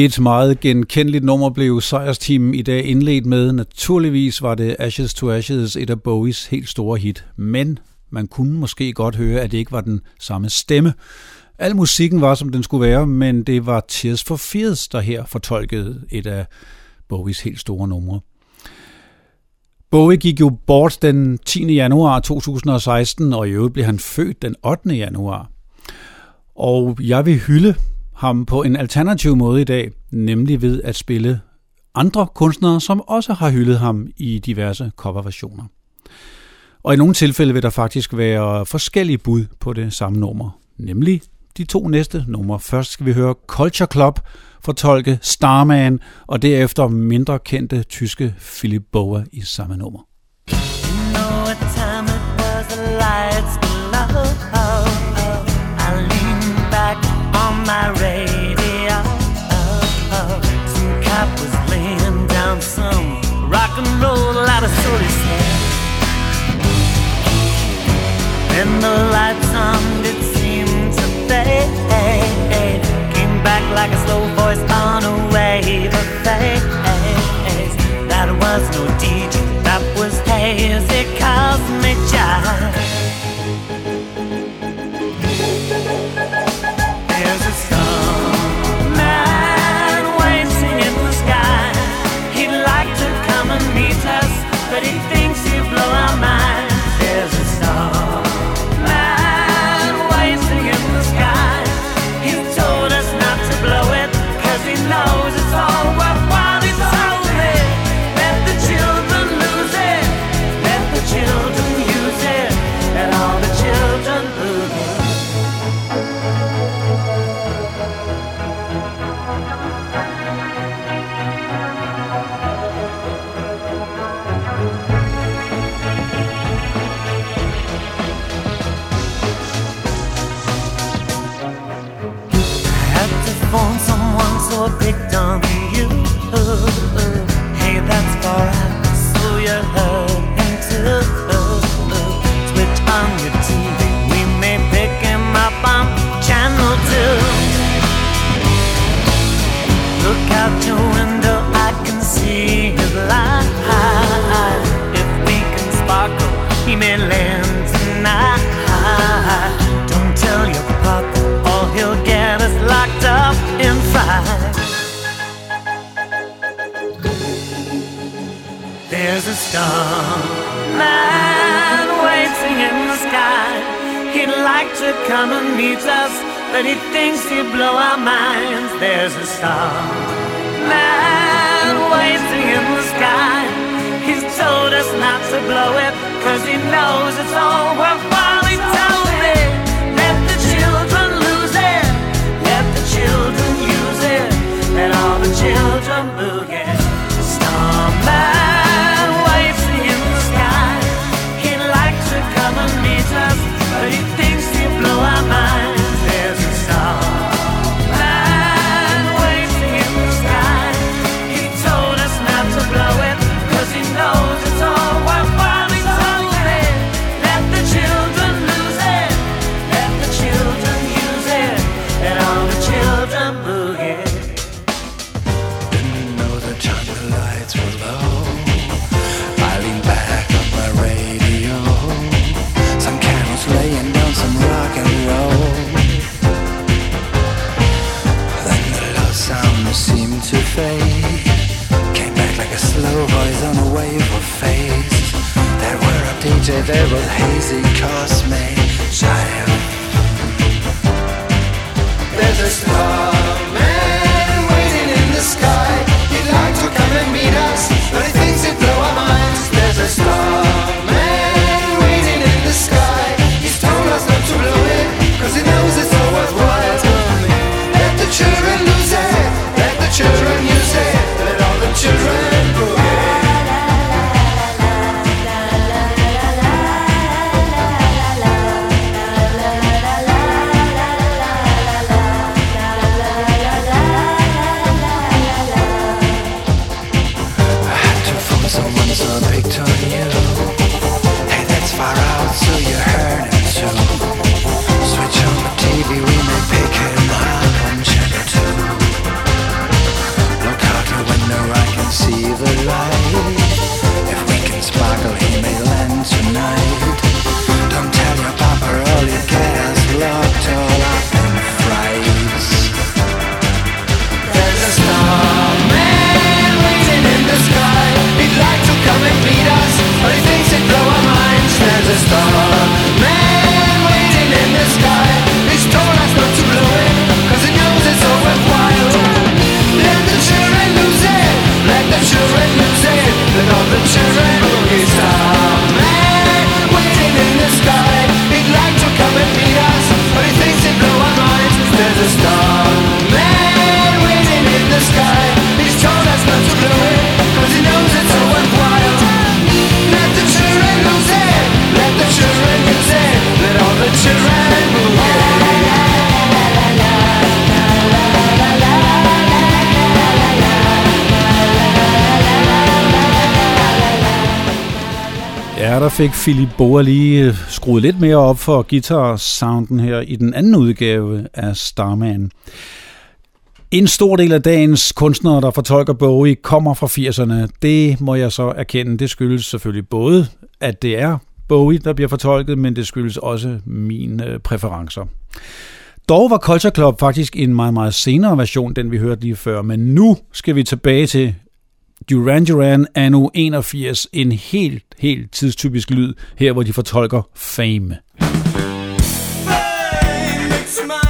Et meget genkendeligt nummer blev sejrsteamen i dag indledt med. Naturligvis var det Ashes to Ashes, et af Bowies helt store hit. Men man kunne måske godt høre, at det ikke var den samme stemme. Al musikken var, som den skulle være, men det var Tears for Fears, der her fortolkede et af Bowies helt store numre. Bowie gik jo bort den 10. januar 2016, og i øvrigt blev han født den 8. januar. Og jeg vil hylde ham på en alternativ måde i dag, nemlig ved at spille andre kunstnere, som også har hyldet ham i diverse coverversioner. Og i nogle tilfælde vil der faktisk være forskellige bud på det samme nummer, nemlig de to næste numre. Først skal vi høre Culture Club fortolke Starman, og derefter mindre kendte tyske Philip Boa i samme nummer. You know out of Solis. Then the lights on did seem to fade. Came back like a slow voice on a wave of face. That was no painful face. They were updated, they were hazy, cause me child There's a starman waiting in the sky. He'd like to come and meet så fik Philip Boer lige øh, skruet lidt mere op for guitar-sounden her i den anden udgave af Starman. En stor del af dagens kunstnere, der fortolker Bowie, kommer fra 80'erne. Det må jeg så erkende. Det skyldes selvfølgelig både, at det er Bowie, der bliver fortolket, men det skyldes også mine øh, præferencer. Dog var Culture Club faktisk en meget, meget senere version, den vi hørte lige før, men nu skal vi tilbage til Duran Duran anno 81 en helt, helt tidstypisk lyd her, hvor de fortolker Fame. Fame makes my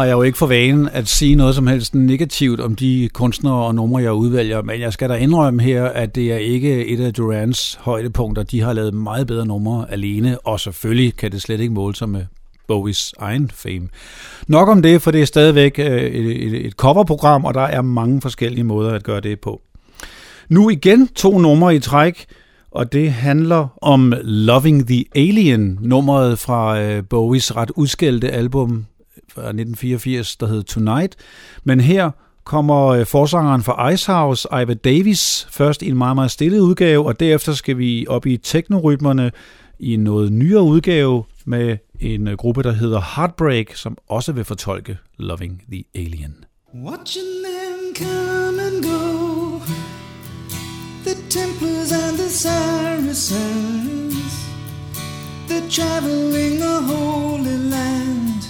har jeg jo ikke for vanen at sige noget som helst negativt om de kunstnere og numre, jeg udvælger, men jeg skal da indrømme her, at det er ikke et af Durans højdepunkter. De har lavet meget bedre numre alene, og selvfølgelig kan det slet ikke måle sig med Bowies egen fame. Nok om det, for det er stadigvæk øh, et, et, et coverprogram, og der er mange forskellige måder at gøre det på. Nu igen to numre i træk, og det handler om Loving the Alien, nummeret fra øh, Bowies ret udskældte album fra 1984, der hed Tonight. Men her kommer øh, forsangeren fra Icehouse, Iva Davis, først i en meget, meget stille udgave, og derefter skal vi op i teknorytmerne i en noget nyere udgave med en øh, gruppe, der hedder Heartbreak, som også vil fortolke Loving the Alien. Watching them come and go, the Templars and the Saracens, they're traveling a Holy Land,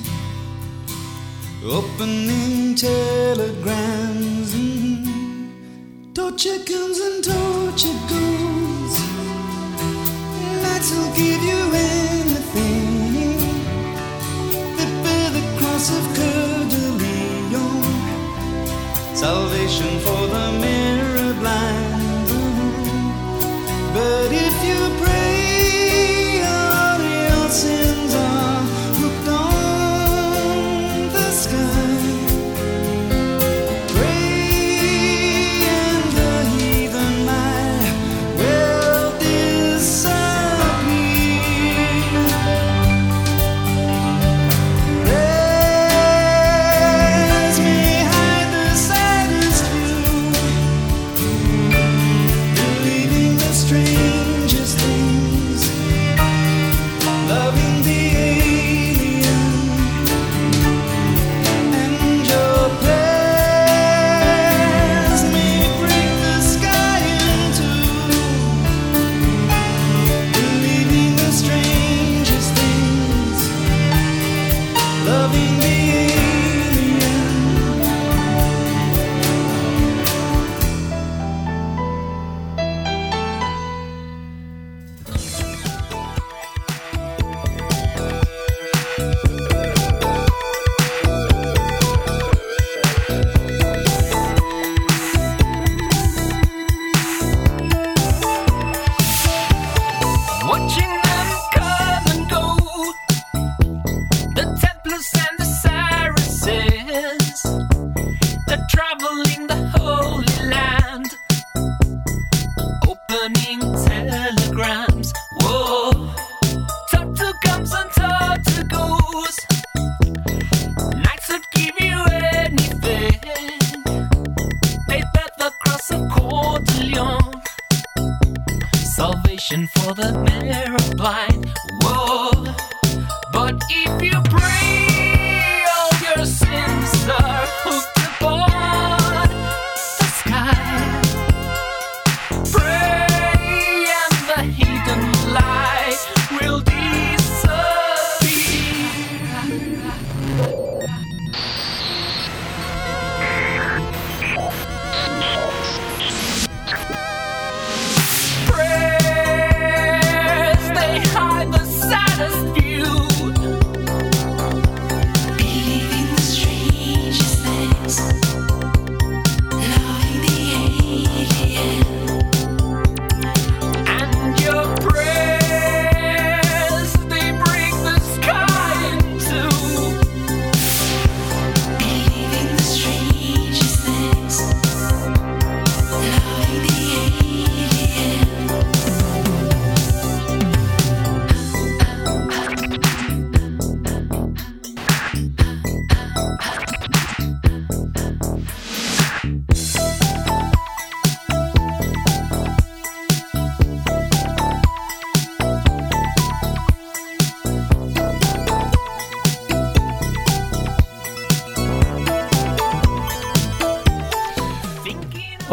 opening telegrams. And torture comes and torture goes. Nights will give you anything that bear the cross of Coeur de salvation for the mirror salvation for the mirror blind. Whoa, but if you pray,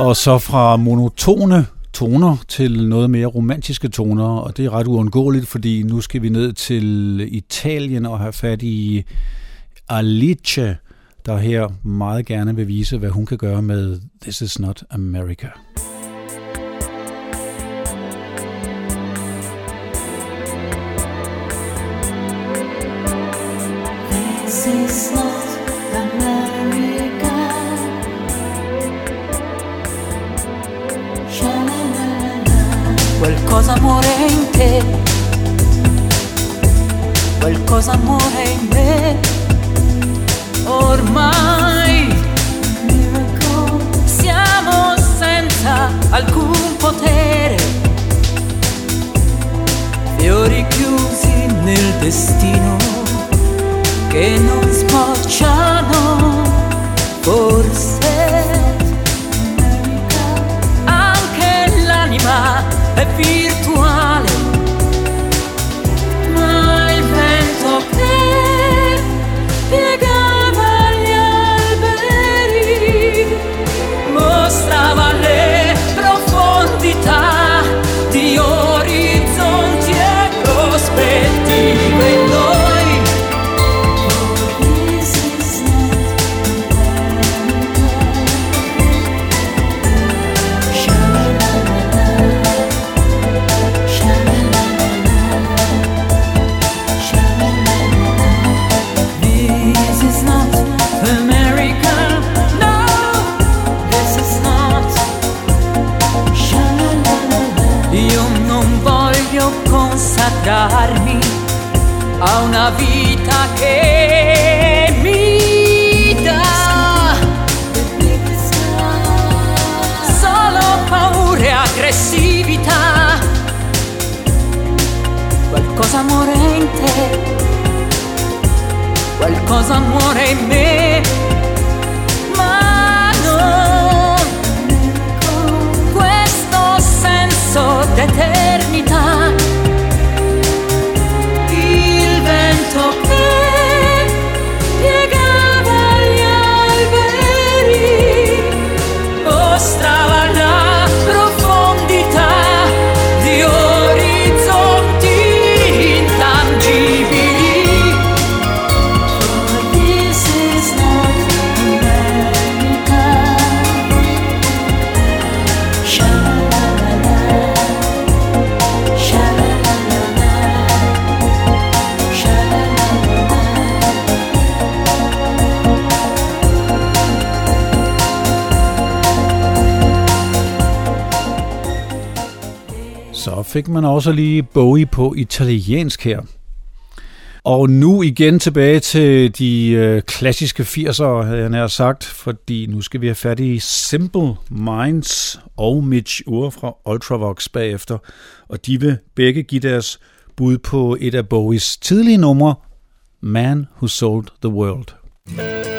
Og så fra monotone toner til noget mere romantiske toner, og det er ret uundgåeligt, fordi nu skal vi ned til Italien og have fat i Alice, der her meget gerne vil vise, hvad hun kan gøre med This is not America. This is not Qualcosa muore in te, qualcosa muore in me. Ormai siamo senza alcun potere, fiori chiusi nel destino che non sbocciano, forse anche l'anima è virtuale, a una vita che mi dà solo paure e aggressività. Qualcosa muore in te, qualcosa muore in me, ma non questo senso. Fik man også lige Bowie på italiensk her. Og nu igen tilbage til de øh, klassiske 80'ere, havde jeg nær sagt, fordi nu skal vi have fat i Simple Minds og Mitch Ure fra Ultravox bagefter, og de vil begge give deres bud på et af Bowies tidlige numre, Man Who Sold the World. Mm.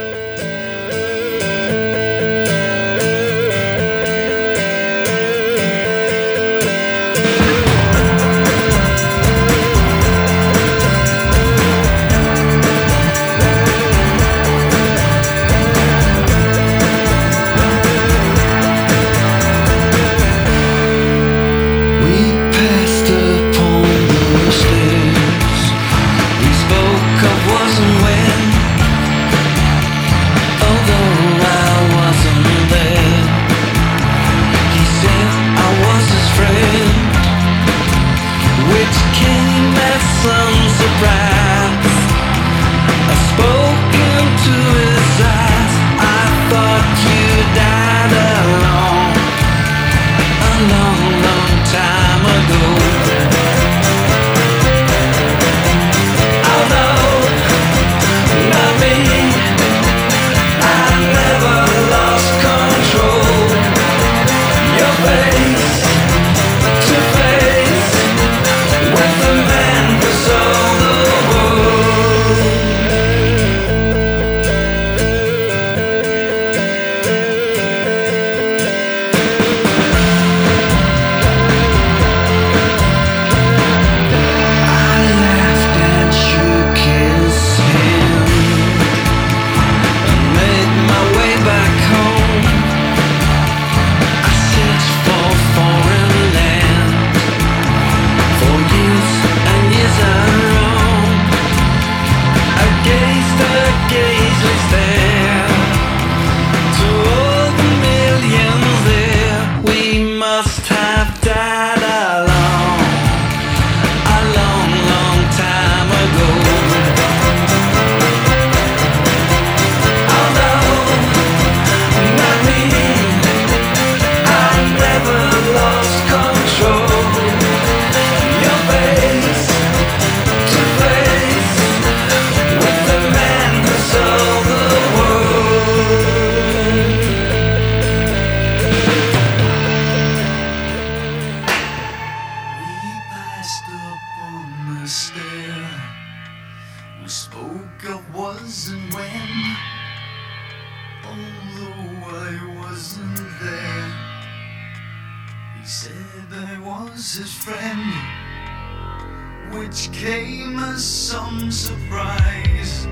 Was his friend, which came as some surprise.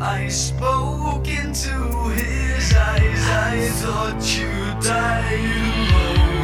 I spoke into his eyes. I thought you died alone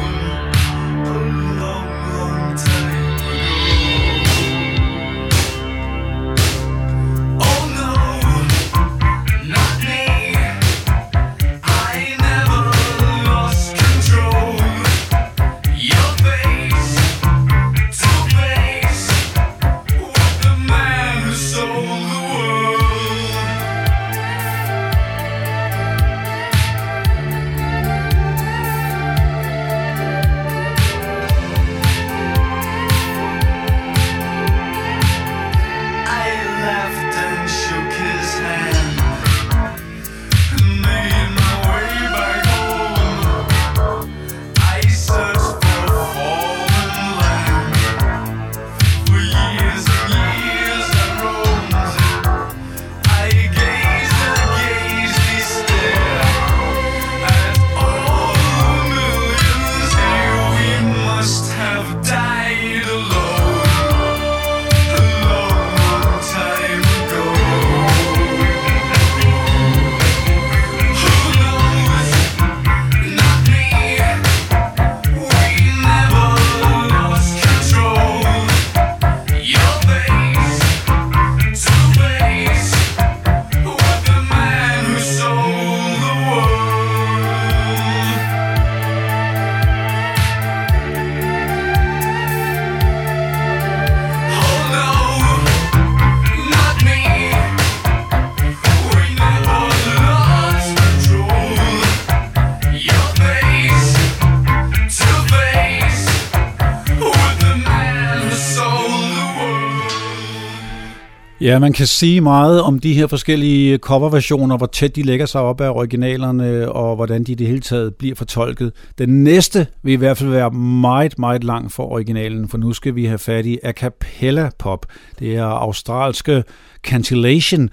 Ja, man kan sige meget om de her forskellige coverversioner, hvor tæt de lægger sig op af originalerne, og hvordan de i det hele taget bliver fortolket. Den næste vil i hvert fald være meget, meget lang for originalen, for nu skal vi have fat i a cappella pop. Det er australske Cantillation,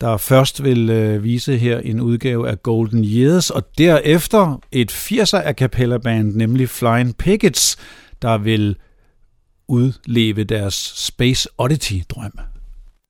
der først vil øh, vise her en udgave af Golden Years, og derefter et 80'er a cappella band, nemlig Flying Pickets, der vil udleve deres Space Oddity-drøm.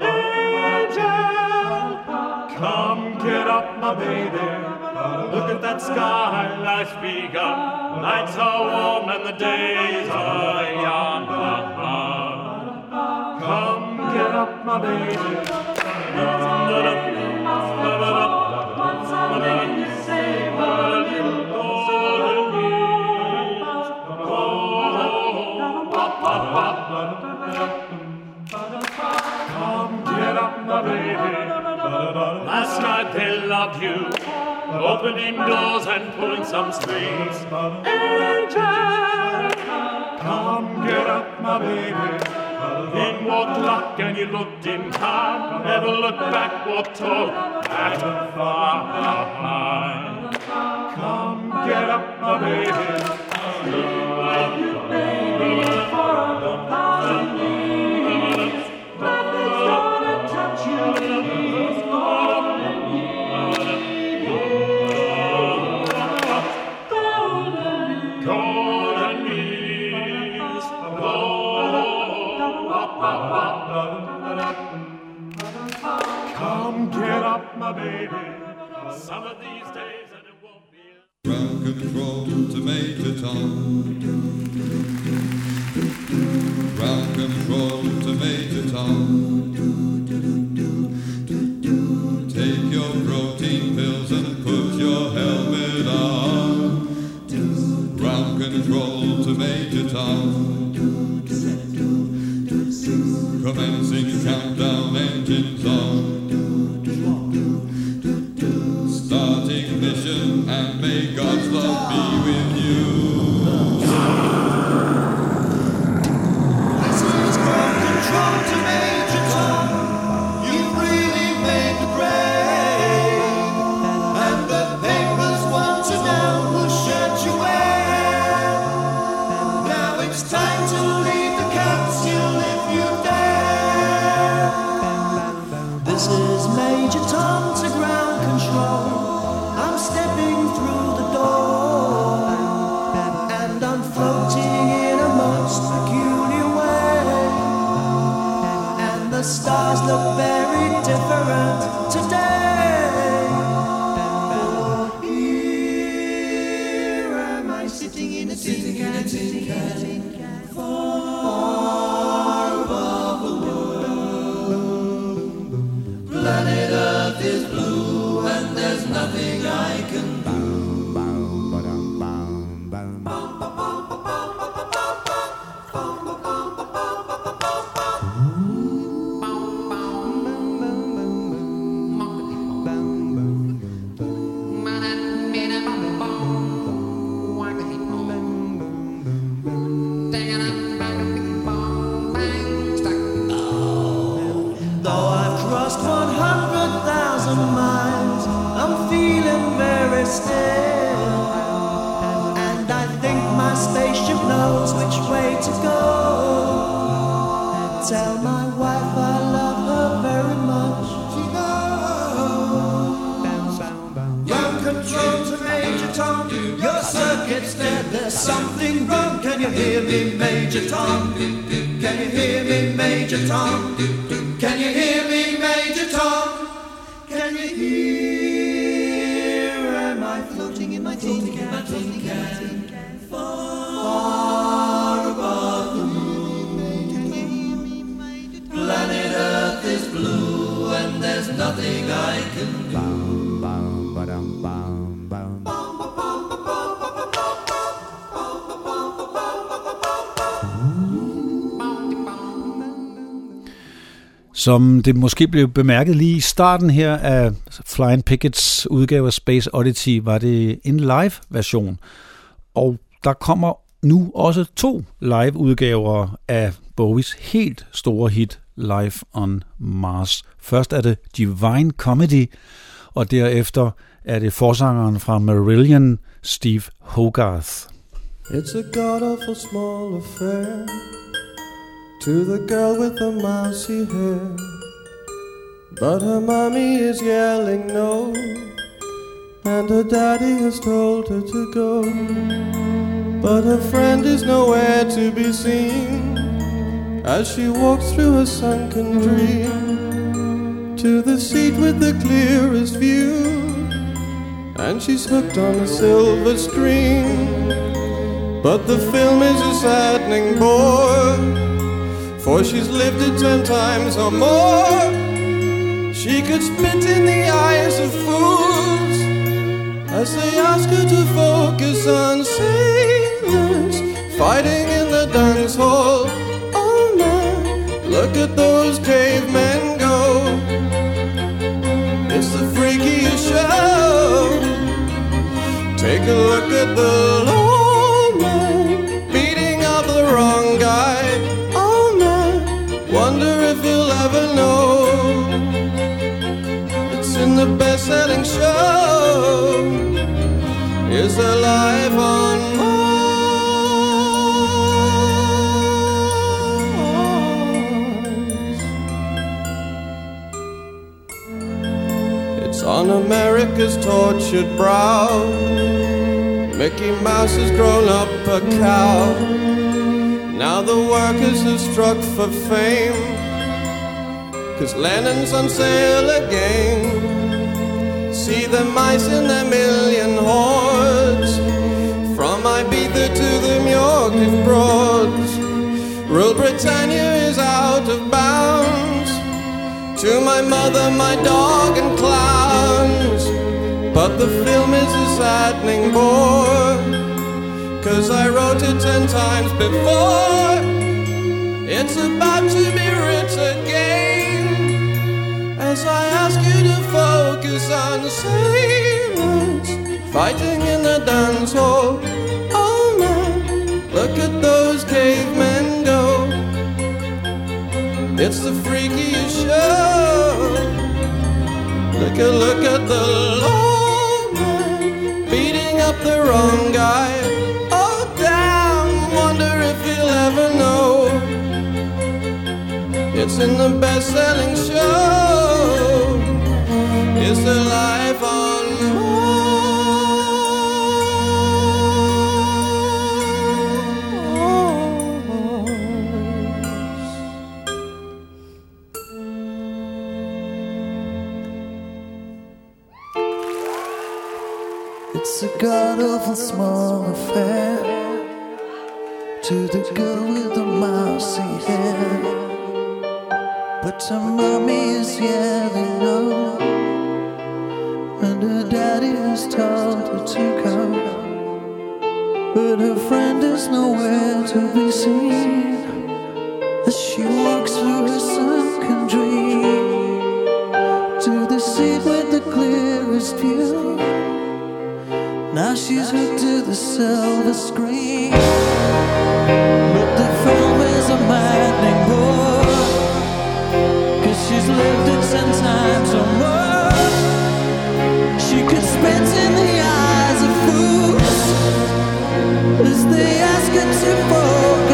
Angel, come get up, my baby. Look at that sky, life's begun. Nights are warm and the days are young. Come get up, my baby. Come Last night they loved you, opening doors and pulling some strings. Angel, come get up, my baby. In walked luck and you looked in time. Never look back or talk back far. behind. Come get up, my baby. Major Tom. Ground control This is Major Tom to ground control. I'm stepping through the door, and I'm floating in a most peculiar way. And the stars look very different Som det måske blev bemærket lige i starten her af Flying Pickets udgave af Space Oddity, var det en live-version. Og der kommer nu også to live-udgaver af Bowies helt store hit Live on Mars. Først er det Divine Comedy, og derefter er det forsangeren fra Marillion, Steve Hogarth. It's a god awful small affair to the girl with the mousy hair. But her mommy is yelling no, and her daddy has told her to go. But her friend is nowhere to be seen as she walks through her sunken dream to the seat with the clearest view. And she's hooked on a silver screen. But the film is a saddening bore, for she's lived it ten times or more. She could spit in the eyes of fools as they ask her to focus on sailors fighting in the dance hall. Oh man, look at those cavemen go. It's the freakiest show. Take a look at the best-selling show. Is alive on Mars. It's on America's tortured brow. Mickey Mouse has grown up a cow. Now the workers have struck for fame. Cause Lennon's on sale again. See the mice in their million hordes. From Ibiza to the Norfolk Broads. Rule Britannia is out of bounds. To my mother, my dog, and clowns. But the film is a saddening bore. Cause I wrote it ten times before. It's about focus on sailors fighting in the dance hall. Oh man, look at those cavemen go. It's the freakiest show. Look at look at the lawman beating up the wrong guy. Oh damn, wonder if he'll ever know. It's in the best-selling show is the life on It's a god small affair to the girl with the mousy hair. But her mommy is yelling, no her daddy has told her to go. But her friend is nowhere to be seen as she walks through her sunken dream to the seat with the clearest view. Now she's hooked to the silver screen. But the film is a maddening bore. Cause she's lived it ten times or more. As they ask her to focus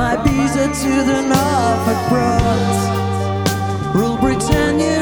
From Ibiza to the Norfolk Broads. Rule Britannia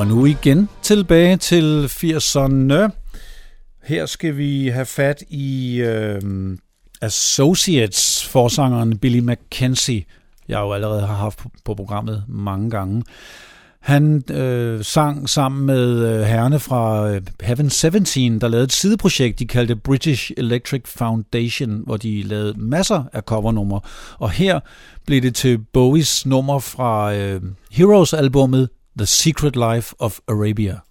Og nu igen tilbage til 80'erne. Her skal vi have fat i øh, Associates, forsangeren Billy McKenzie, jeg jo allerede har haft på, på programmet mange gange. Han øh, sang sammen med øh, herrene fra øh, Heaven 17, der lavede et sideprojekt, de kaldte British Electric Foundation, hvor de lavede masser af covernumre. Og her blev det til Bowies nummer fra øh, Heroes-albummet The Secret Life of Arabia.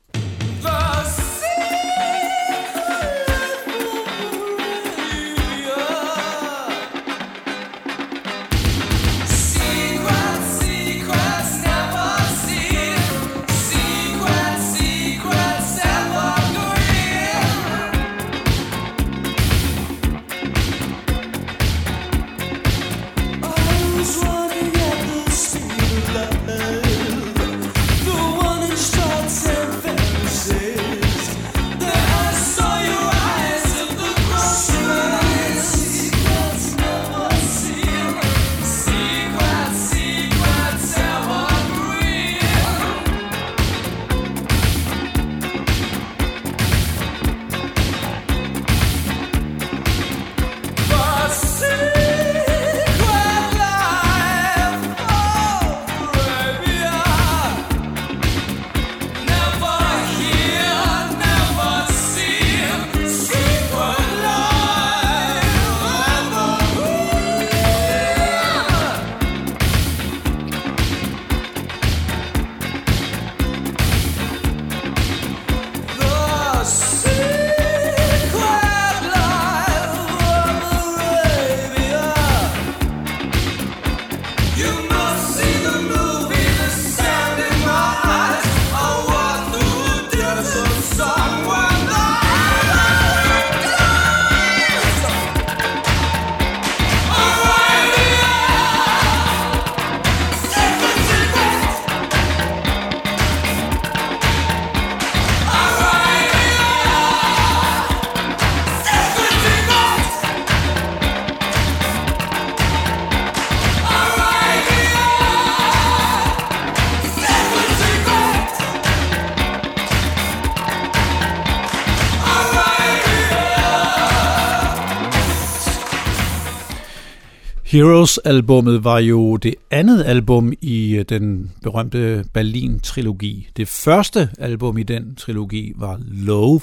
Heroes-albummet var jo det andet album i øh, den berømte Berlin-trilogi. Det første album i den trilogi var Love,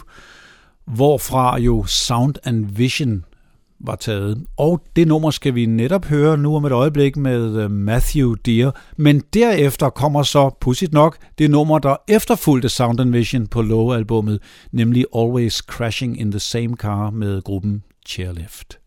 hvorfra jo Sound and Vision var taget. Og det nummer skal vi netop høre nu om et øjeblik med øh, Matthew Dear. Men derefter kommer så, pudsigt nok, det nummer, der efterfulgte Sound and Vision på Love-albummet, nemlig Always Crashing in the Same Car med gruppen Chairlift.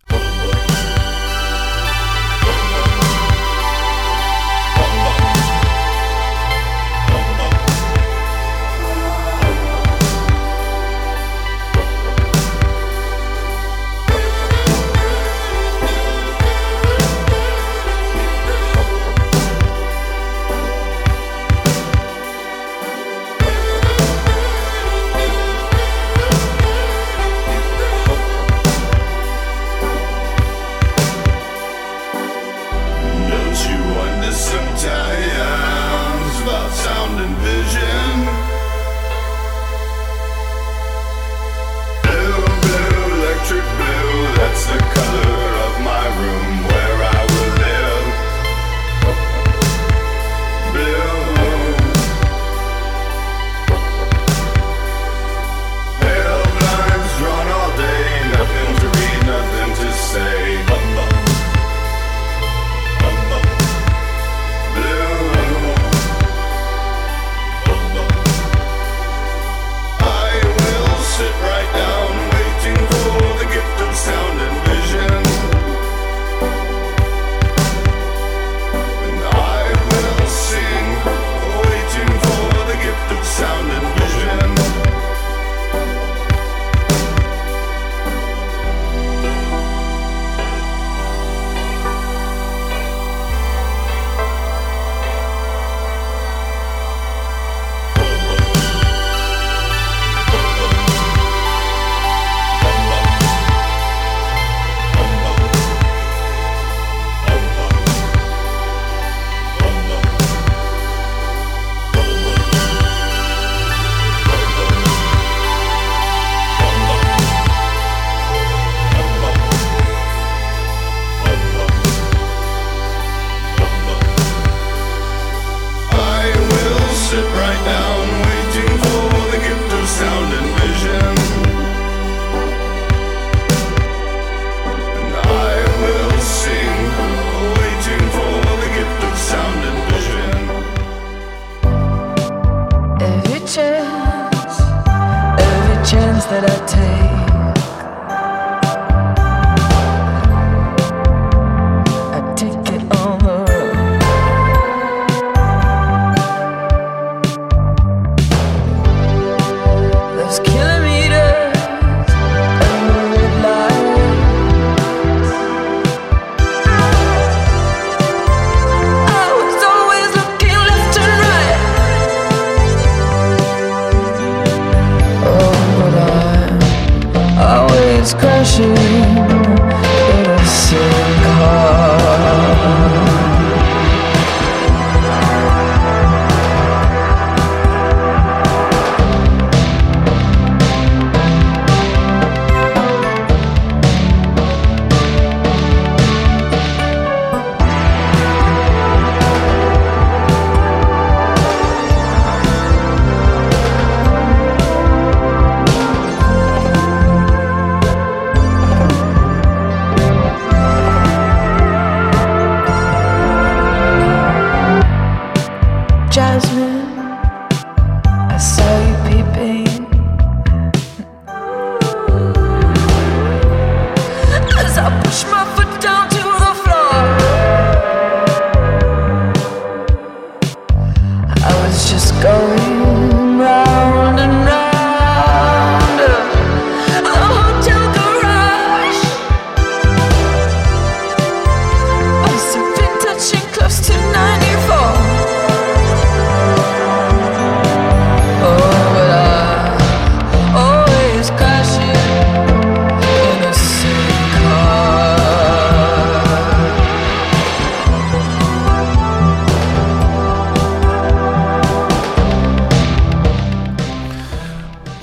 Crashing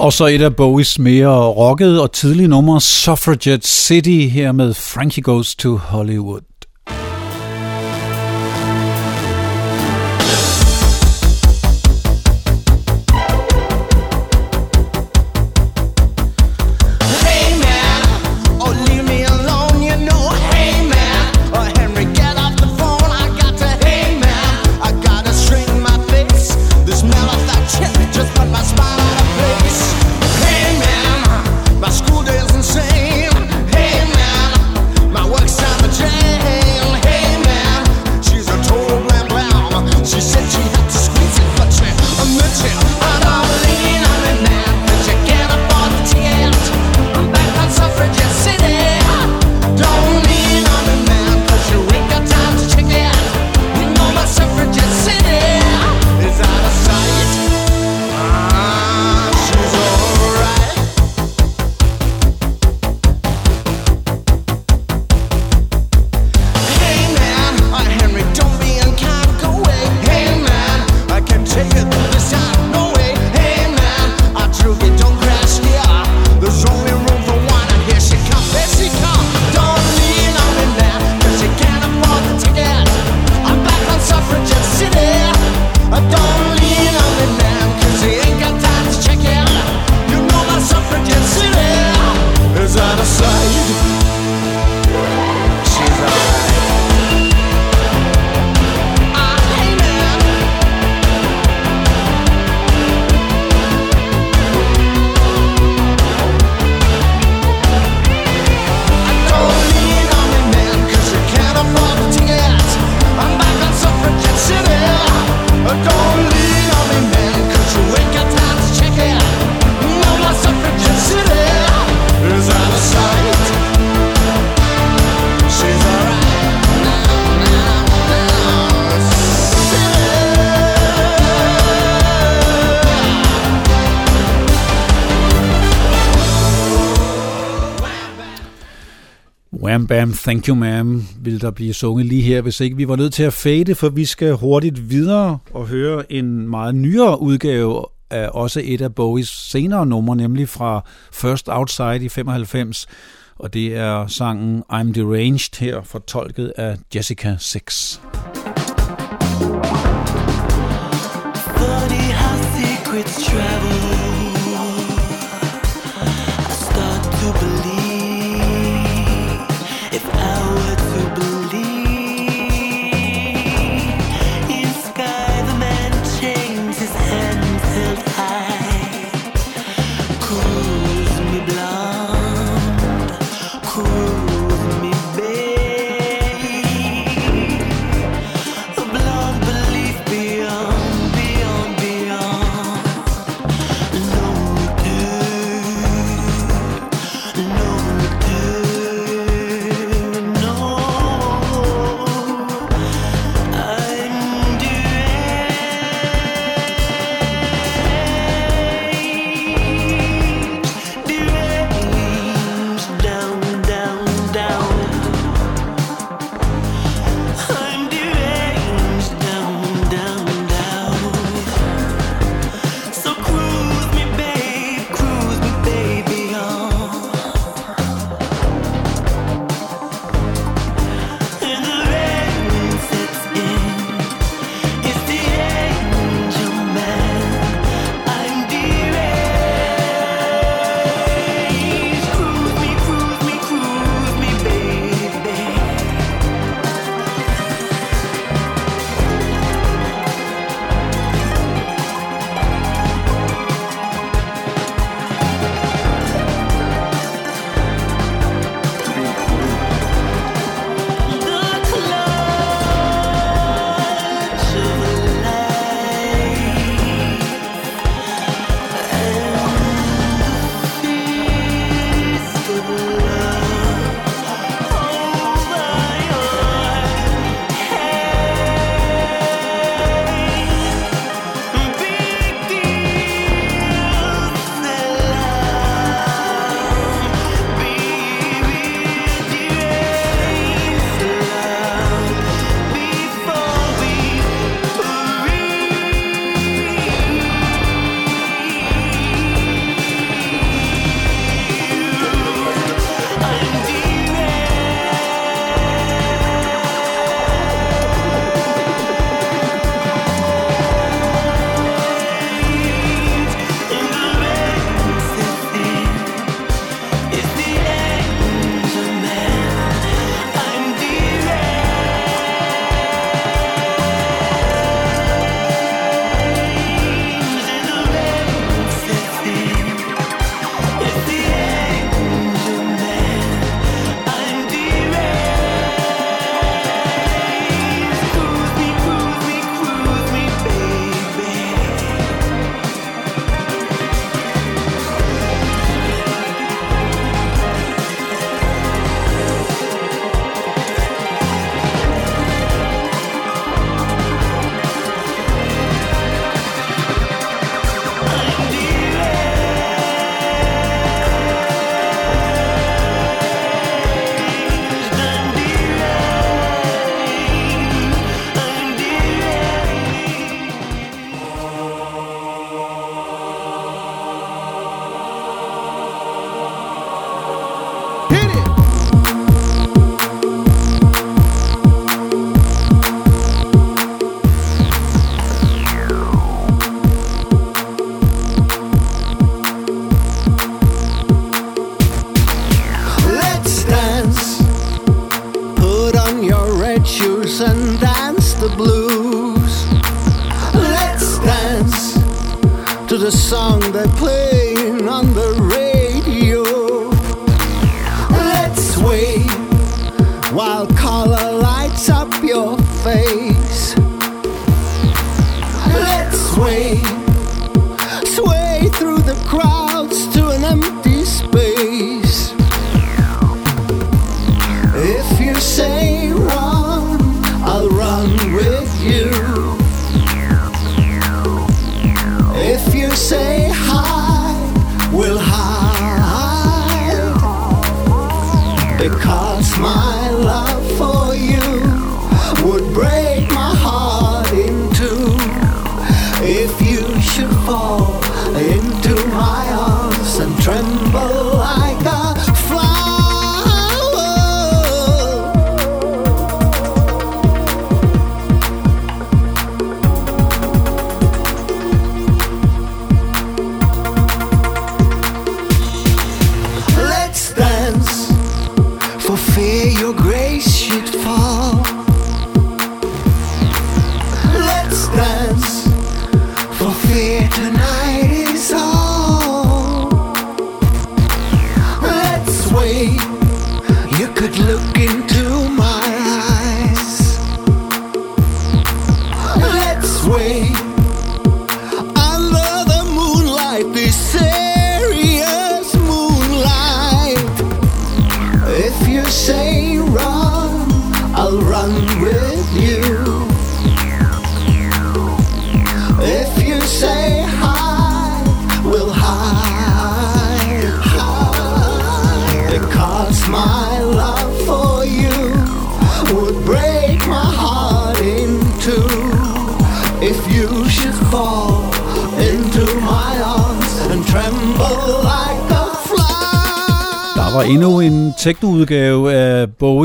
Og så et af Bowies mere rockede og tidlige numre, Suffragette City, her med Frankie Goes to Hollywood. Wham Bam, Thank You Ma'am, ville der blive sunget lige her, hvis ikke vi var nødt til at fade, for vi skal hurtigt videre og høre en meget nyere udgave af også et af Bowies senere numre, nemlig fra First Outside i 95, og det er sangen I'm Deranged her, fortolket af Jessica Six. Funny how secrets travel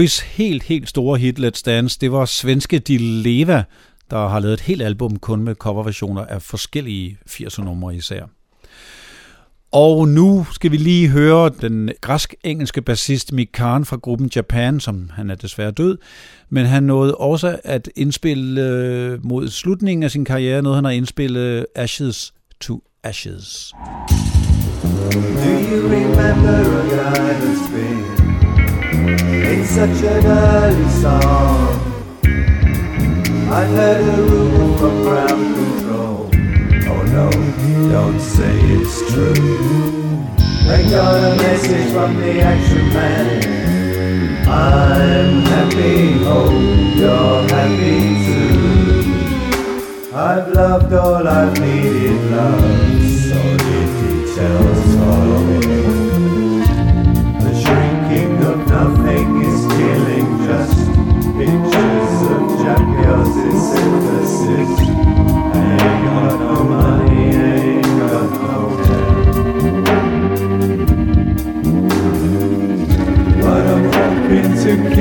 af Bowies helt, helt store hit Let's Dance. Det var svenske Dileva, der har lavet et helt album kun med coverversioner af forskellige 80'er numre især. Og nu skal vi lige høre den græsk-engelske bassist Mick Karn fra gruppen Japan, som han er desværre død, men han nåede også at indspille øh, mod slutningen af sin karriere, noget han har indspillet Ashes to Ashes. Do you remember a guy that's been in such an early song? I heard a rumor from ground control. Oh no, don't say it's true. I got a message from the action man. I'm happy, hope you're happy too. I've loved all I've needed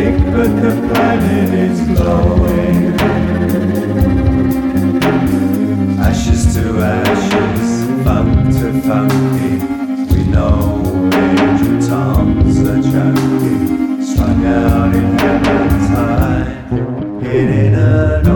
hoping but the planet is glowing. Ashes to ashes, funk to funky. We know Major Tom's a junkie, strung out in heaven's high, hitting an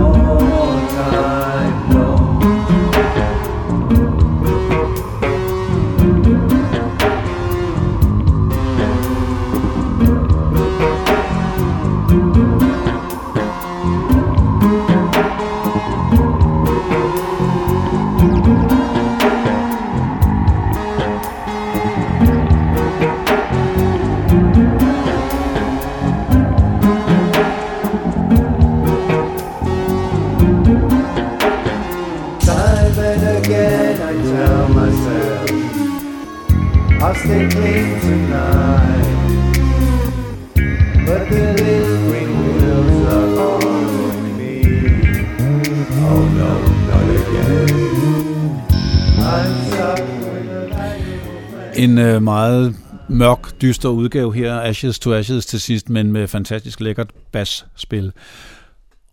dyster udgave her, Ashes to Ashes til sidst, men med fantastisk lækkert basspil.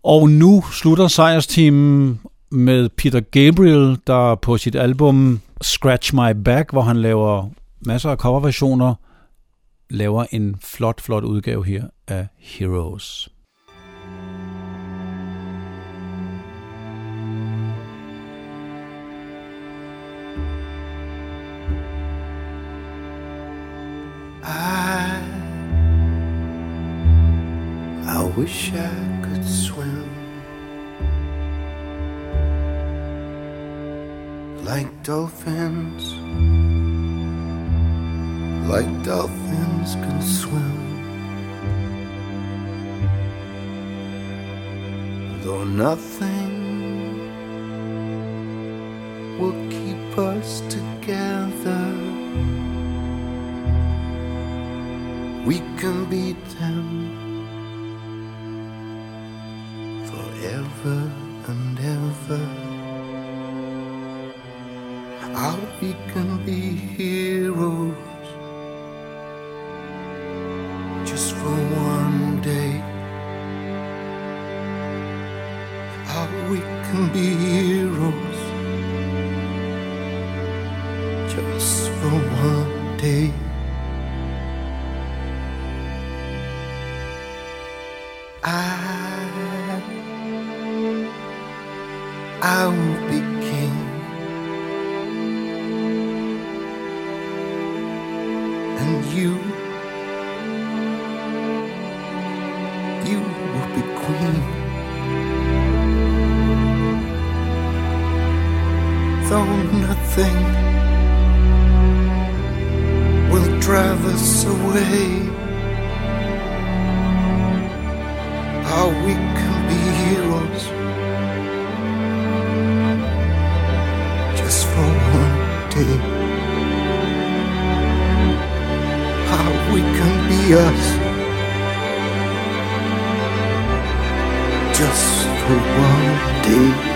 Og nu slutter sejrsteamen med Peter Gabriel, der på sit album Scratch My Back, hvor han laver masser af coverversioner, laver en flot, flot udgave her af Heroes. Wish I could swim like dolphins, like dolphins can swim. Though nothing will keep us together. We can beat them forever and ever. How we can be heroes just for one day. How we can be how we can be heroes just for one day. How we can be us just for one day.